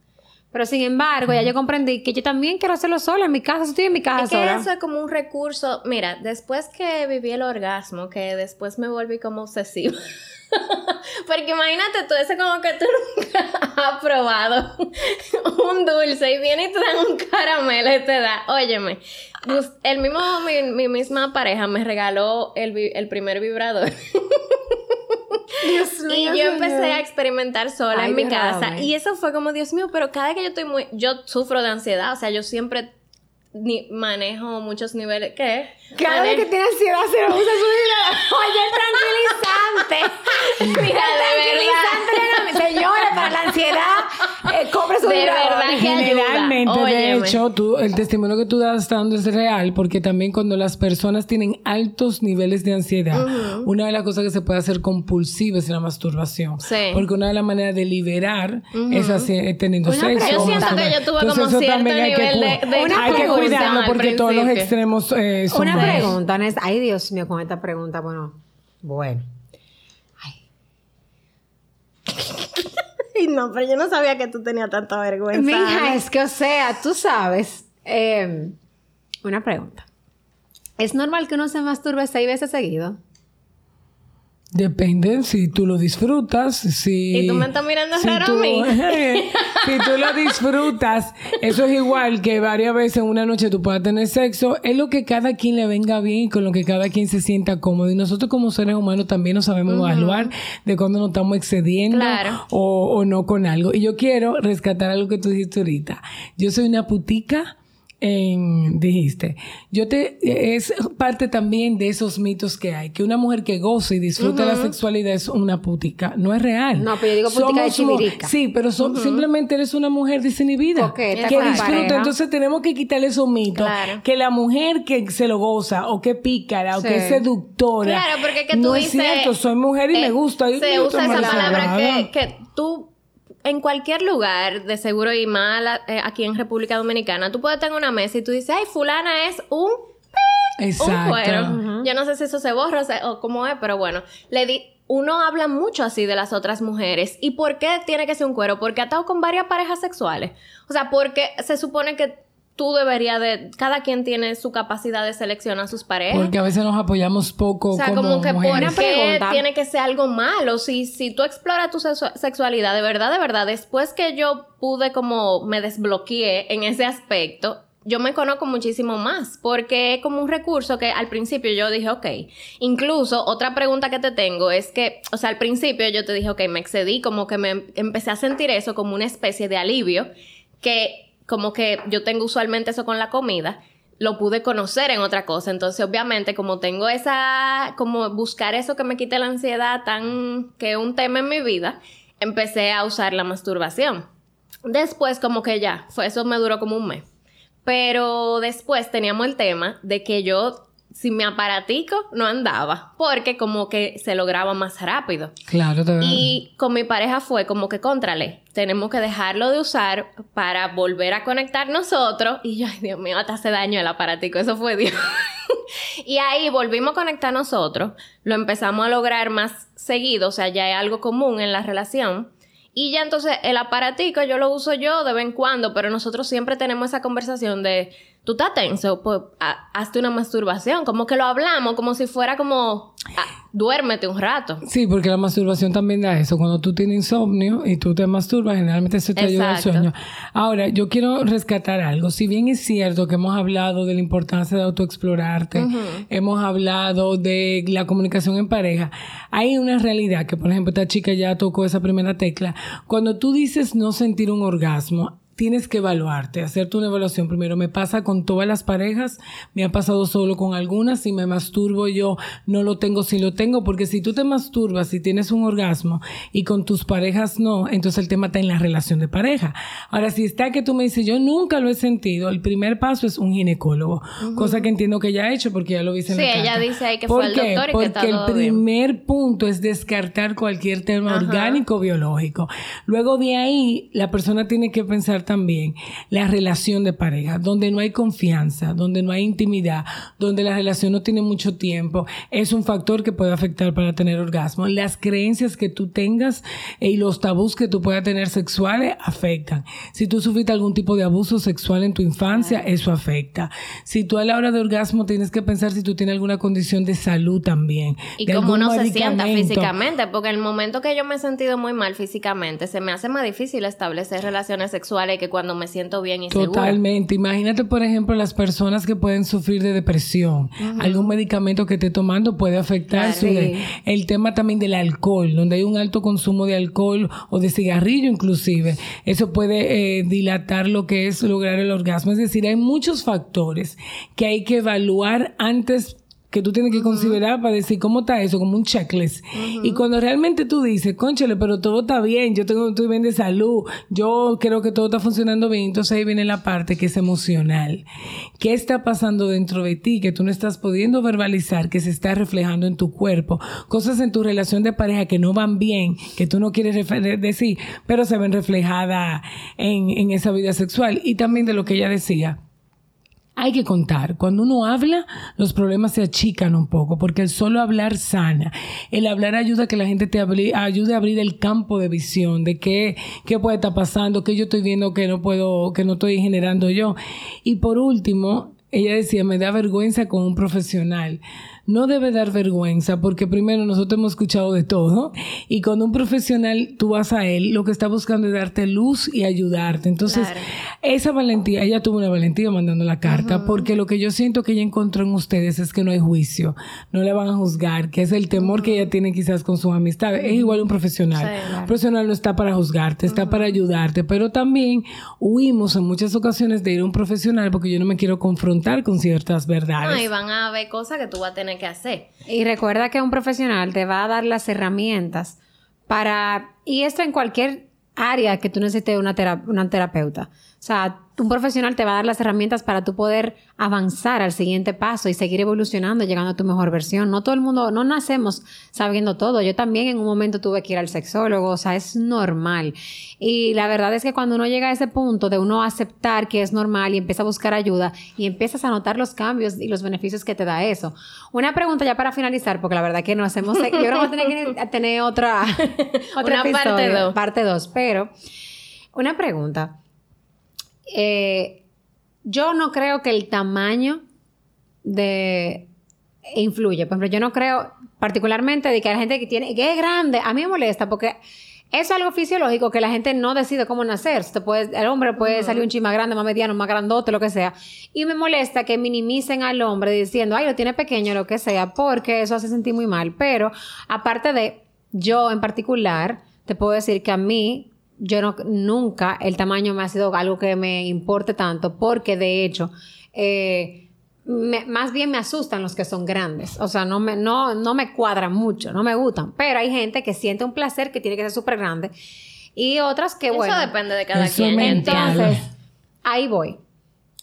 B: Pero sin embargo, ya yo comprendí que yo también quiero hacerlo sola en mi casa, estoy en mi casa
A: es que eso es como un recurso. Mira, después que viví el orgasmo, que después me volví como obsesiva. Porque imagínate tú, eso como que tú nunca has probado un dulce y viene y te dan un caramelo y te da, óyeme, el mismo, mi, misma pareja me regaló el, el primer vibrador. Dios mío, y yo empecé a experimentar sola en mi casa. Y eso fue como, Dios mío, pero cada que yo estoy muy. Yo sufro de ansiedad, o sea, yo siempre ni manejo muchos niveles. ¿Qué?
B: Cada vez que tiene ansiedad se lo usa su vida. Oye, tranquilizante. Mira, de verdad. Señores, para la ansiedad, eh, compre su
A: De verdad que
C: Generalmente, de hecho, tú, el testimonio que tú das dando es real, porque también cuando las personas tienen altos niveles de ansiedad, una de las cosas que se puede hacer compulsiva es la masturbación.
A: Sí.
C: Porque una de las maneras de liberar es así, eh, teniendo sexo.
A: Yo siento que yo tuve como cierto nivel de, de,
C: cuidarlo porque todos los extremos eh, son
B: Una pregunta, Ay, Dios mío, con esta pregunta, bueno. Bueno. Ay.
A: no, pero yo no sabía que tú tenías tanta vergüenza.
B: Mija, es que, o sea, tú sabes. Em, una pregunta. ¿Es normal que uno se masturbe seis veces seguido?
C: Depende si tú lo disfrutas, si...
A: Y tú me estás mirando raro a mí.
C: si tú lo disfrutas, eso es igual que varias veces en una noche tú puedas tener sexo. Es lo que cada quien le venga bien y con lo que cada quien se sienta cómodo. Y nosotros como seres humanos también nos sabemos evaluar de cuando nos estamos excediendo o, o no con algo. Y yo quiero rescatar algo que tú dijiste ahorita. Yo soy una putica en, dijiste, yo te, es parte también de esos mitos que hay, que una mujer que goza y disfruta la sexualidad es una putica, no es real.
B: No, pero yo digo putica de chivirica.
C: Sí, pero simplemente eres una mujer desinhibida, que disfruta, entonces tenemos que quitarle esos mitos, que la mujer que se lo goza, o que pícara, o que es seductora,
A: claro, porque que tú
C: no
A: dices,
C: es cierto, soy mujer y me gusta.
A: Se usa esa palabra que, que tú en cualquier lugar, de seguro y mal eh, aquí en República Dominicana, tú puedes tener una mesa y tú dices, ay, fulana es un...
C: Exacto.
A: cuero. Yo no sé si eso se borra o, cómo es, pero bueno, le di... Uno habla mucho así de las otras mujeres. ¿Y por qué tiene que ser un cuero? Porque ha estado con varias parejas sexuales. O sea, porque se supone que tú deberías de... Cada quien tiene su capacidad de seleccionar sus parejas.
C: Porque a veces nos apoyamos poco
A: O sea, como, que ¿por qué tiene que ser algo malo? Si, si tú exploras tu sexualidad, de verdad, de verdad, después que yo pude como me desbloqueé en ese aspecto, yo me conozco muchísimo más, porque es como un recurso que al principio yo dije, ok, incluso otra pregunta que te tengo es que, o sea, al principio yo te dije, ok, me excedí, como que me empecé a sentir eso como una especie de alivio, que como que yo tengo usualmente eso con la comida, lo pude conocer en otra cosa. Entonces, obviamente, como tengo esa, como buscar eso que me quite la ansiedad tan, que es un tema en mi vida, empecé a usar la masturbación. Después, como que ya, fue, eso me duró como un mes. Pero después teníamos el tema de que yo sin mi aparatico no andaba, porque como que se lograba más rápido.
C: Claro,
A: te Y con mi pareja fue como que contrale, tenemos que dejarlo de usar para volver a conectar nosotros. Y yo, ay Dios mío, hasta hace daño el aparatico, eso fue Dios. y ahí volvimos a conectar nosotros, lo empezamos a lograr más seguido, o sea, ya es algo común en la relación. Y ya entonces el aparatico yo lo uso yo de vez en cuando, pero nosotros siempre tenemos esa conversación de, tú estás tenso, pues hazte una masturbación, como que lo hablamos, como si fuera como, ah, duérmete un rato.
C: Sí, porque la masturbación también da eso. Cuando tú tienes insomnio y tú te masturbas, generalmente eso te ayuda al sueño. Ahora, yo quiero rescatar algo. Si bien es cierto que hemos hablado de la importancia de autoexplorarte, hemos hablado de la comunicación en pareja, hay una realidad que, por ejemplo, esta chica ya tocó esa primera tecla. Cuando tú dices no sentir un orgasmo, tienes que evaluarte, hacerte una evaluación. Primero, me pasa con todas las parejas, me ha pasado solo con algunas, si me masturbo yo no lo tengo, si lo tengo, porque si tú te masturbas y tienes un orgasmo y con tus parejas no, entonces el tema está en la relación de pareja. Ahora, si está que tú me dices, yo nunca lo he sentido, el primer paso es un ginecólogo, cosa que entiendo que ya ha hecho porque ya lo viste en
A: sí,
C: la
A: Sí, ella dice ahí que fue el doctor y
C: porque
A: que está
C: el primer punto es descartar cualquier tema orgánico biológico. Luego de ahí, la persona tiene que pensar también la relación de pareja, donde no hay confianza, donde no hay intimidad, donde la relación no tiene mucho tiempo, es un factor que puede afectar para tener orgasmo. Las creencias que tú tengas y los tabús que tú puedas tener sexuales afectan. Si tú sufriste algún tipo de abuso sexual en tu infancia, eso afecta. Si tú a la hora de orgasmo tienes que pensar si tú tienes alguna condición de salud también.
A: Y cómo uno se sienta físicamente, porque en el momento que yo me he sentido muy mal físicamente, se me hace más difícil establecer relaciones sexuales que cuando me siento bien y
C: Totalmente. Imagínate, por ejemplo, las personas que pueden sufrir de depresión. Algún medicamento que esté tomando puede afectar su El tema también del alcohol, donde hay un alto consumo de alcohol o de cigarrillo inclusive. Eso puede eh, dilatar lo que es lograr el orgasmo. Es decir, hay muchos factores que hay que evaluar antes que tú tienes que considerar para decir cómo está eso, como un checklist. Y cuando realmente tú dices, conchale, pero todo está bien, yo tengo, estoy bien de salud, yo creo que todo está funcionando bien, entonces ahí viene la parte que es emocional. ¿Qué está pasando dentro de ti que tú no estás pudiendo verbalizar, que se está reflejando en tu cuerpo? Cosas en tu relación de pareja que no van bien, que tú no quieres decir, pero se ven reflejadas en, en esa vida sexual. Y también de lo que ella decía hay que contar. Cuando uno habla, los problemas se achican un poco, porque el solo hablar sana. El hablar ayuda a que la gente te ayude a abrir el campo de visión de qué, qué puede estar pasando, qué yo estoy viendo que no puedo, que no estoy generando yo. Y por último, ella decía, me da vergüenza con un profesional no debe dar vergüenza porque primero nosotros hemos escuchado de todo y cuando un profesional tú vas a él, lo que está buscando es darte luz y ayudarte. Entonces, esa valentía, ella tuvo una valentía mandando la carta porque lo que yo siento que ella encontró en ustedes es que no hay juicio, no le van a juzgar, que es el temor que ella tiene quizás con sus amistades. Es igual un profesional. Un profesional no está para juzgarte, está para ayudarte, pero también huimos en muchas ocasiones de ir a un profesional porque yo no me quiero confrontar con ciertas verdades.
A: No, y van a ver cosas que tú vas a tener que hacer.
B: Y recuerda que un profesional te va a dar las herramientas para, y esto en cualquier área que tú necesites una, una terapeuta. O sea, un profesional te va a dar las herramientas para tú poder avanzar al siguiente paso y seguir evolucionando, llegando a tu mejor versión. No todo el mundo, no nacemos sabiendo todo. Yo también en un momento tuve que ir al sexólogo, o sea, es normal. Y la verdad es que cuando uno llega a ese punto de uno aceptar que es normal y empieza a buscar ayuda y empiezas a notar los cambios y los beneficios que te da eso. Una pregunta ya para finalizar, porque la verdad que no hacemos, yo creo que a tener que tener otra, otra parte 2. Parte 2, pero una pregunta. Eh, yo no creo que el tamaño de influye. Por ejemplo, yo no creo particularmente de que la gente que tiene, que es grande, a mí me molesta porque es algo fisiológico que la gente no decide cómo nacer. puede, el hombre puede salir un chima grande, más mediano, más grandote, lo que sea. Y me molesta que minimicen al hombre diciendo, ay, lo tiene pequeño, lo que sea, porque eso hace sentir muy mal. Pero aparte de yo en particular, te puedo decir que a mí yo no, nunca el tamaño me ha sido algo que me importe tanto, porque de hecho, eh, más bien me asustan los que son grandes. O sea, no me, no, no me cuadran mucho, no me gustan. Pero hay gente que siente un placer que tiene que ser súper grande. Y otras que, bueno.
A: Eso depende de cada quien. Entonces,
B: ahí voy.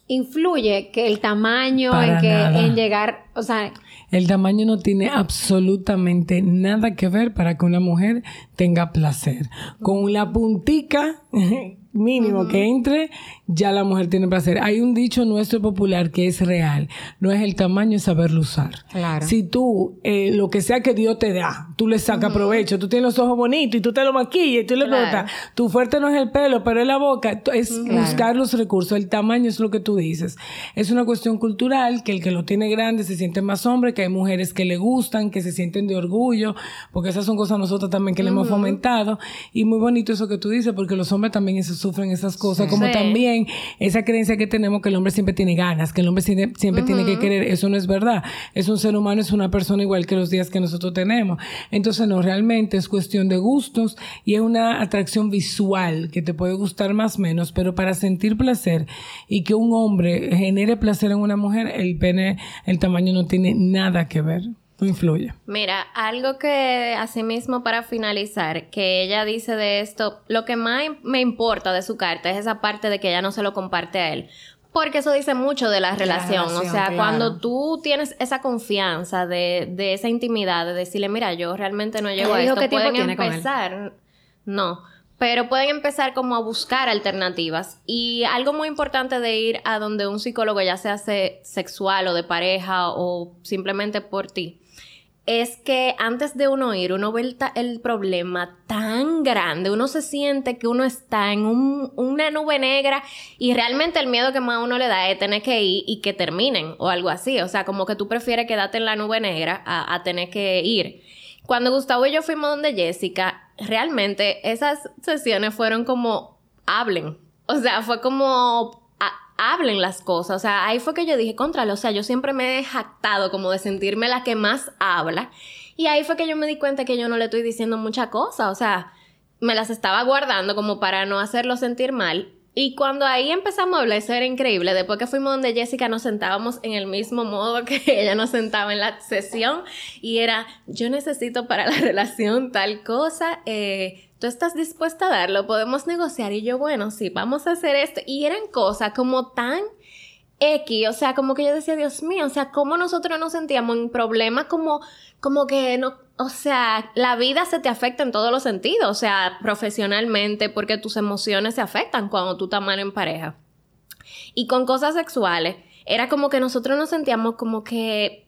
B: Influye que el tamaño en que en llegar, o sea,
C: el tamaño no tiene absolutamente nada que ver para que una mujer tenga placer. Con la puntica mínimo que entre, ya la mujer tiene placer. Hay un dicho nuestro popular que es real. No es el tamaño, es saberlo usar. Claro. Si tú, eh, lo que sea que Dios te da, tú le sacas provecho, tú tienes los ojos bonitos y tú te lo maquillas y tú le preguntas, tu fuerte no es el pelo, pero es la boca, es buscar los recursos. El tamaño es lo que tú dices. Es una cuestión cultural que el que lo tiene grande se siente más hombre, que hay mujeres que le gustan, que se sienten de orgullo, porque esas son cosas nosotros también que le hemos fomentado. Y muy bonito eso que tú dices, porque los hombres también sufren esas cosas, como también esa creencia que tenemos que el hombre siempre tiene ganas, que el hombre siempre, tiene que querer. Eso no es verdad. Es un ser humano, es una persona igual que los días que nosotros tenemos. Entonces, no, realmente es cuestión de gustos y es una atracción visual que te puede gustar más o menos, pero para sentir placer y que un hombre genere placer en una mujer, el pene, el tamaño no tiene nada que ver influye.
A: Mira, algo que asimismo para finalizar, que ella dice de esto, lo que más me importa de su carta es esa parte de que ella no se lo comparte a él. Porque eso dice mucho de la relación. o sea, cuando tú tienes esa confianza de, de, esa intimidad, de decirle, mira, yo realmente no llego a esto, pueden empezar. No. Pero pueden empezar como a buscar alternativas. Y algo muy importante de ir a donde un psicólogo, ya sea sexual o de pareja o simplemente por ti, es que antes de uno ir, uno ve el, problema tan grande, uno se siente que uno está en una nube negra y realmente el miedo que más uno le da es tener que ir y que terminen o algo así. O sea, como que tú prefieres quedarte en la nube negra a, a tener que ir. Cuando Gustavo y yo fuimos donde Jessica, realmente esas sesiones fueron como hablen. O sea, fue como hablen las cosas. O sea, ahí fue que yo dije, contralo, o sea, yo siempre me he jactado como de sentirme la que más habla. Y ahí fue que yo me di cuenta que yo no le estoy diciendo mucha cosa. O sea, me las estaba guardando como para no hacerlo sentir mal. Y cuando ahí empezamos a hablar, eso era increíble. Después que fuimos donde Jessica, nos sentábamos en el mismo modo que ella nos sentaba en la sesión. Y era, yo necesito para la relación tal cosa. Eh, ¿tú estás dispuesta a darlo? Podemos negociar. Y yo, bueno, sí, vamos a hacer esto. Y eran cosas como tan X, o sea, como que yo decía, Dios mío, o sea, cómo nosotros nos sentíamos en problemas como, como que no, o sea, la vida se te afecta en todos los sentidos, o sea, profesionalmente, porque tus emociones se afectan cuando tú estás mal en pareja. Y con cosas sexuales, era como que nosotros nos sentíamos como que,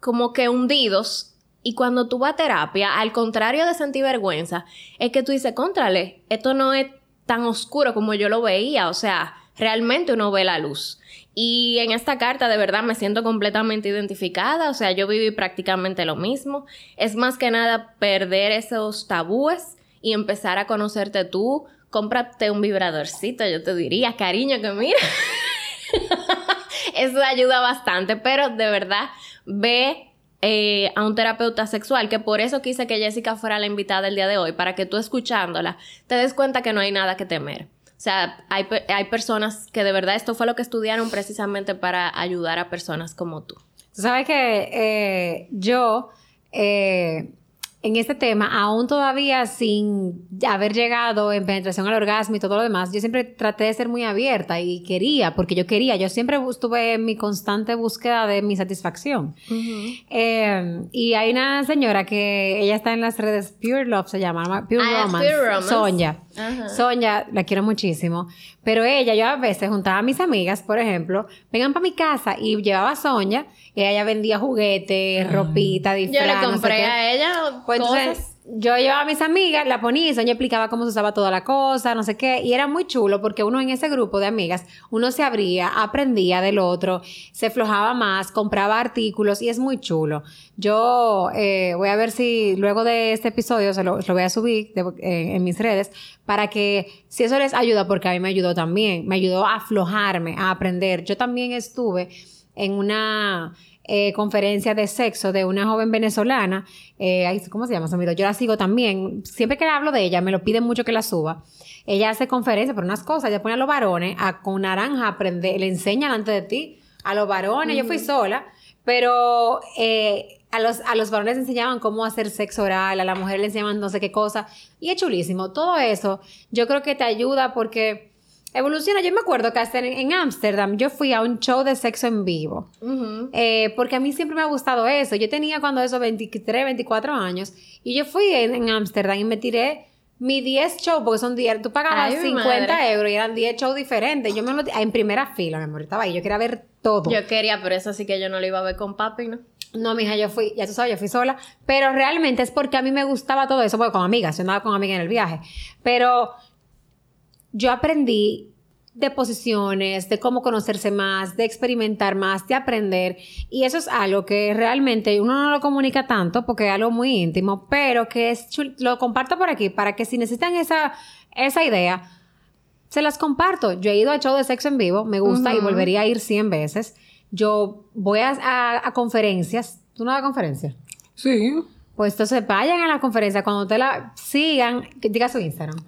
A: como que hundidos y cuando tú vas a terapia, al contrario de sentir vergüenza, es que tú dices, contrale, esto no es tan oscuro como yo lo veía, o sea, realmente uno ve la luz. Y en esta carta de verdad me siento completamente identificada, o sea, yo viví prácticamente lo mismo. Es más que nada perder esos tabúes y empezar a conocerte tú. Cómprate un vibradorcito, yo te diría, cariño, que mira. Eso ayuda bastante, pero de verdad, ve eh, a un terapeuta sexual, que por eso quise que Jessica fuera la invitada el día de hoy, para que tú escuchándola te des cuenta que no hay nada que temer. O sea, hay, hay personas que de verdad esto fue lo que estudiaron precisamente para ayudar a personas como tú.
B: Sabes que eh, yo eh, en este tema, aún todavía sin haber llegado en penetración al orgasmo y todo lo demás, yo siempre traté de ser muy abierta y quería, porque yo quería, yo siempre estuve en mi constante búsqueda de mi satisfacción. Eh, y hay una señora que ella está en las redes Pure Love, se llama, Pure, ah, Romance, Pure Romance. Sonia. Sonia, la quiero muchísimo. Pero ella, yo a veces juntaba a mis amigas, por ejemplo, vengan para mi casa y llevaba a Sonia y ella vendía juguetes, ah. ropita, disfraz.
A: Yo le compré a ella pues cosas
B: yo llevaba a mis amigas, la ponía y explicaba cómo se usaba toda la cosa, no sé qué, y era muy chulo porque uno en ese grupo de amigas, uno se abría, aprendía del otro, se flojaba más, compraba artículos y es muy chulo. Yo eh, voy a ver si luego de este episodio se lo, voy a subir eh, en mis redes para que si eso les ayuda, porque a mí me ayudó también, me ayudó a aflojarme, a aprender. Yo también estuve en una eh, conferencia de sexo de una joven venezolana. Eh, ¿Cómo se llama? Yo la sigo también. Siempre que hablo de ella, me lo piden mucho que la suba. Ella hace conferencias por unas cosas. Ella pone a los varones a, con naranja a aprender, le enseña delante de ti. A los varones, yo fui sola, pero eh, a, los, a los varones enseñaban cómo hacer sexo oral, a la mujer le enseñaban no sé qué cosa. Y es chulísimo. Todo eso yo creo que te ayuda porque Evoluciona, yo me acuerdo que hasta en Ámsterdam yo fui a un show de sexo en vivo, eh, porque a mí siempre me ha gustado eso. Yo tenía cuando eso 23, 24 años, y yo fui en Ámsterdam y me tiré mi 10 shows, porque son 10, tú pagabas 50 euros y eran 10 shows diferentes. Yo me lo en primera fila, mi amor, estaba ahí, yo quería ver todo.
A: Yo quería, pero eso sí que yo no lo iba a ver con papi, ¿no?
B: No, mija, yo fui, ya tú sabes, yo fui sola, pero realmente es porque a mí me gustaba todo eso, porque con amigas, yo andaba con amigas en el viaje, pero yo aprendí de posiciones, de cómo conocerse más, de experimentar más, de aprender. Y eso es algo que realmente uno no lo comunica tanto porque es algo muy íntimo, pero que es lo comparto por aquí para que si necesitan esa, esa idea, se las comparto. Yo he ido a show de sexo en vivo, me gusta y volvería a ir 100 veces. Yo voy a, a, conferencias. ¿Tú no vas a conferencias?
C: Sí.
B: Pues entonces vayan a la conferencia, cuando te la sigan, diga su Instagram.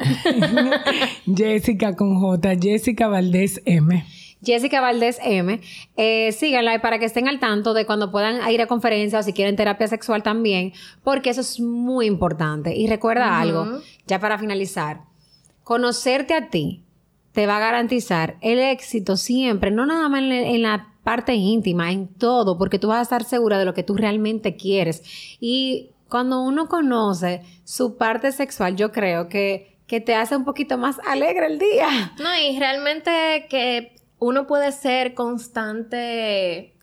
C: Jessica con J, Jessica Valdés M.
B: Jessica Valdés M. Eh, síganla para que estén al tanto de cuando puedan ir a conferencias o si quieren terapia sexual también, porque eso es muy importante. Y recuerda algo, ya para finalizar, conocerte a ti te va a garantizar el éxito siempre, no nada más en la parte íntima, en todo, porque tú vas a estar segura de lo que tú realmente quieres. Y cuando uno conoce su parte sexual, yo creo que, que te hace un poquito más alegre el día.
A: No, y realmente que uno puede ser constante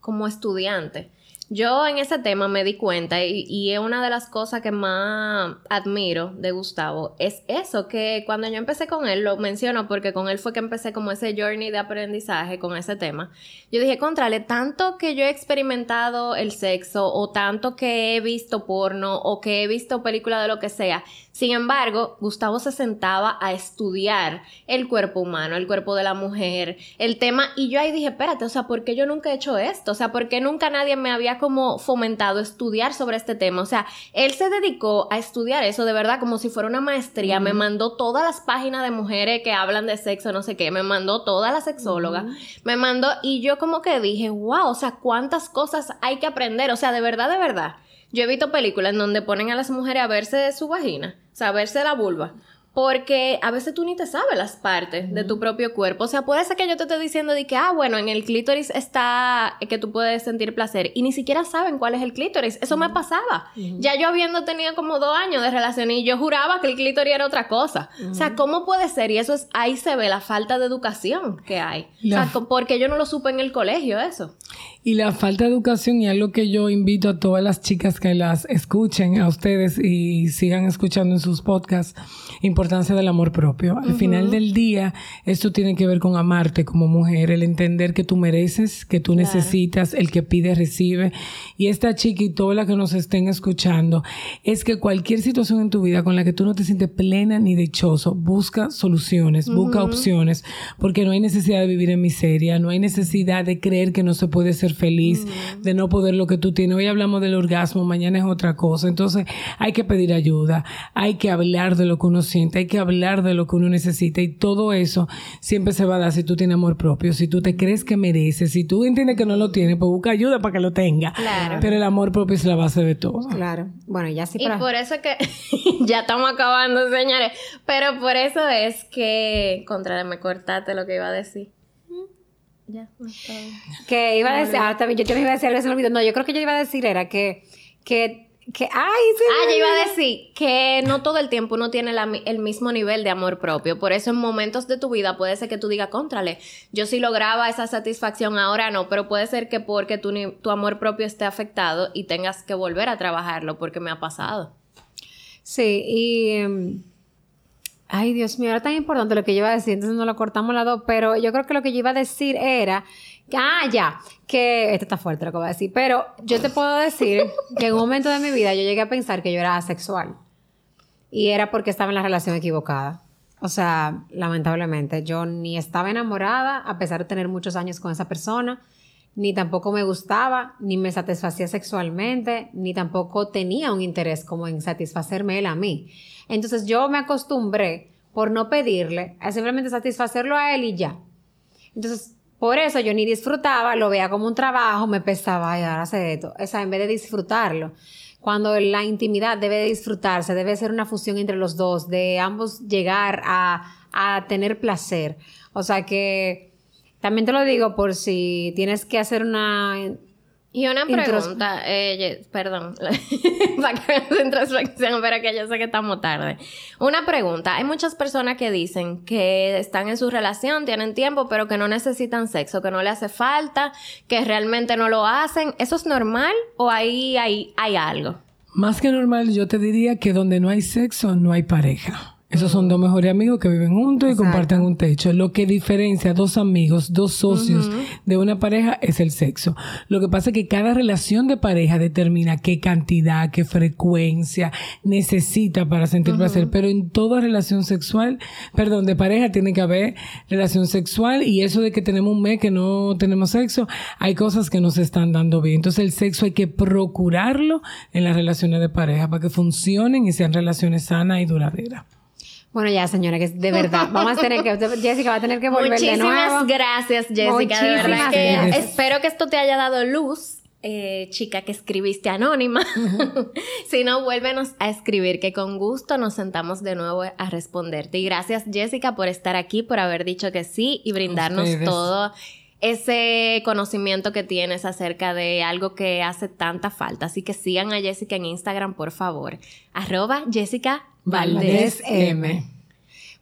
A: como estudiante. Yo en ese tema me di cuenta y, es una de las cosas que más admiro de Gustavo, es eso, que cuando yo empecé con él, lo menciono porque con él fue que empecé como ese journey de aprendizaje con ese tema, yo dije, contrale, tanto que yo he experimentado el sexo o tanto que he visto porno o que he visto películas de lo que sea, sin embargo, Gustavo se sentaba a estudiar el cuerpo humano, el cuerpo de la mujer, el tema, y yo ahí dije, espérate, o sea, ¿por qué yo nunca he hecho esto? O sea, ¿por qué nunca nadie me había como fomentado estudiar sobre este tema? O sea, él se dedicó a estudiar eso de verdad como si fuera una maestría, me mandó todas las páginas de mujeres que hablan de sexo, no sé qué, me mandó toda la sexóloga, me mandó, y yo como que dije, wow, o sea, cuántas cosas hay que aprender, o sea, de verdad, de verdad. Yo he visto películas en donde ponen a las mujeres a verse de su vagina saberse la vulva. Porque a veces tú ni te sabes las partes de tu propio cuerpo. O sea, puede ser que yo te esté diciendo de que, ah, bueno, en el clítoris está que tú puedes sentir placer. Y ni siquiera saben cuál es el clítoris. Eso me pasaba. Ya yo habiendo tenido como dos años de relación y yo juraba que el clítoris era otra cosa. O sea, ¿cómo puede ser? Y eso es, ahí se ve la falta de educación que hay. O sea, porque yo no lo supe en el colegio, eso.
C: Y la falta de educación y algo que yo invito a todas las chicas que las escuchen, a ustedes y sigan escuchando en sus podcasts, importancia del amor propio. Al final del día, esto tiene que ver con amarte como mujer, el entender que tú mereces, que tú necesitas, el que pide recibe. Y esta chica y todas las que nos estén escuchando, es que cualquier situación en tu vida con la que tú no te sientes plena ni dichoso, busca soluciones, busca opciones, porque no hay necesidad de vivir en miseria, no hay necesidad de creer que no se puede ser feliz, de no poder lo que tú tienes. Hoy hablamos del orgasmo, mañana es otra cosa. Entonces hay que pedir ayuda, hay que hablar de lo que uno siente, hay que hablar de lo que uno necesita y todo eso siempre se va a dar si tú tienes amor propio, si tú te crees que mereces, si tú entiendes que no lo tienes, pues busca ayuda para que lo tenga. Claro. Pero el amor propio es la base de todo.
B: Claro. Bueno, ya sí
A: para... Y por eso que ya estamos acabando, señores, pero por eso es que contra me cortaste lo que iba a decir.
B: Ya, Que iba a decir, ahora también, yo te iba a decir se me olvidó. No, yo creo que yo iba a decir era que, que, que, ay,
A: Ah, yo iba a decir que no todo el tiempo uno tiene el mismo nivel de amor propio. Por eso en momentos de tu vida puede ser que tú digas, contrale, yo sí lograba esa satisfacción, ahora no, pero puede ser que porque tu, tu amor propio esté afectado y tengas que volver a trabajarlo porque me ha pasado.
B: Sí, y... Em, Ay, Dios mío, era tan importante lo que yo iba a decir, entonces no lo cortamos la dos, pero yo creo que lo que yo iba a decir era, ah, ya, que, esto está fuerte lo que voy a decir, pero yo te puedo decir que en un momento de mi vida yo llegué a pensar que yo era asexual. Y era porque estaba en la relación equivocada. O sea, lamentablemente, yo ni estaba enamorada, a pesar de tener muchos años con esa persona, ni tampoco me gustaba, ni me satisfacía sexualmente, ni tampoco tenía un interés como en satisfacerme él a mí. Entonces yo me acostumbré por no pedirle a simplemente satisfacerlo a él y ya. Entonces, por eso yo ni disfrutaba, lo veía como un trabajo, me pesaba, y ahora hace esto. O sea, en vez de disfrutarlo. Cuando la intimidad debe de disfrutarse, debe ser una fusión entre los dos, de ambos llegar a, a tener placer. O sea que también te lo digo por si tienes que hacer una
A: Y una pregunta, eh, perdón, para que me introspección, pero que yo sé que estamos tarde. Una pregunta, hay muchas personas que dicen que están en su relación, tienen tiempo, pero que no necesitan sexo, que no le hace falta, que realmente no lo hacen. ¿Eso es normal o ahí hay, hay algo?
C: Más que normal, yo te diría que donde no hay sexo, no hay pareja. Esos son dos mejores amigos que viven juntos y comparten un techo. Lo que diferencia a dos amigos, dos socios de una pareja es el sexo. Lo que pasa es que cada relación de pareja determina qué cantidad, qué frecuencia necesita para sentir placer. Pero en toda relación sexual, perdón, de pareja tiene que haber relación sexual y eso de que tenemos un mes que no tenemos sexo, hay cosas que nos están dando bien. Entonces el sexo hay que procurarlo en las relaciones de pareja para que funcionen y sean relaciones sanas y duraderas.
B: Bueno, ya, señora, que de verdad, vamos a tener que, Jessica va a tener que volver
A: Muchísimas
B: de nuevo.
A: gracias, Jessica, de verdad que espero que esto te haya dado luz. Eh, chica que escribiste anónima. si no, vuélvenos a escribir, que con gusto nos sentamos de nuevo a responderte. Y gracias, Jessica, por estar aquí, por haber dicho que sí y brindarnos todo ese conocimiento que tienes acerca de algo que hace tanta falta. Así que sigan a Jessica en Instagram, por favor. Arroba Jessica Valdés M.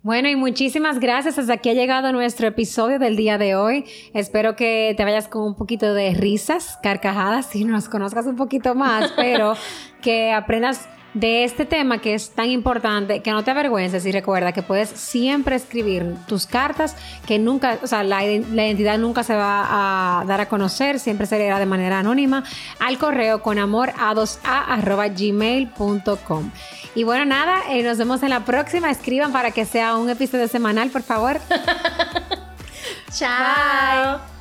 B: Bueno, y muchísimas gracias. Hasta aquí ha llegado nuestro episodio del día de hoy. Espero que te vayas con un poquito de risas, carcajadas, y nos conozcas un poquito más, pero que aprendas de este tema que es tan importante, que no te avergüences y recuerda que puedes siempre escribir tus cartas, que nunca, o sea, la, identidad nunca se va a dar a conocer, siempre será de manera anónima, al correo con amor a 2a gmail.com. Y bueno, nada, eh, nos vemos en la próxima. Escriban para que sea un episodio semanal, por favor.
A: Chao.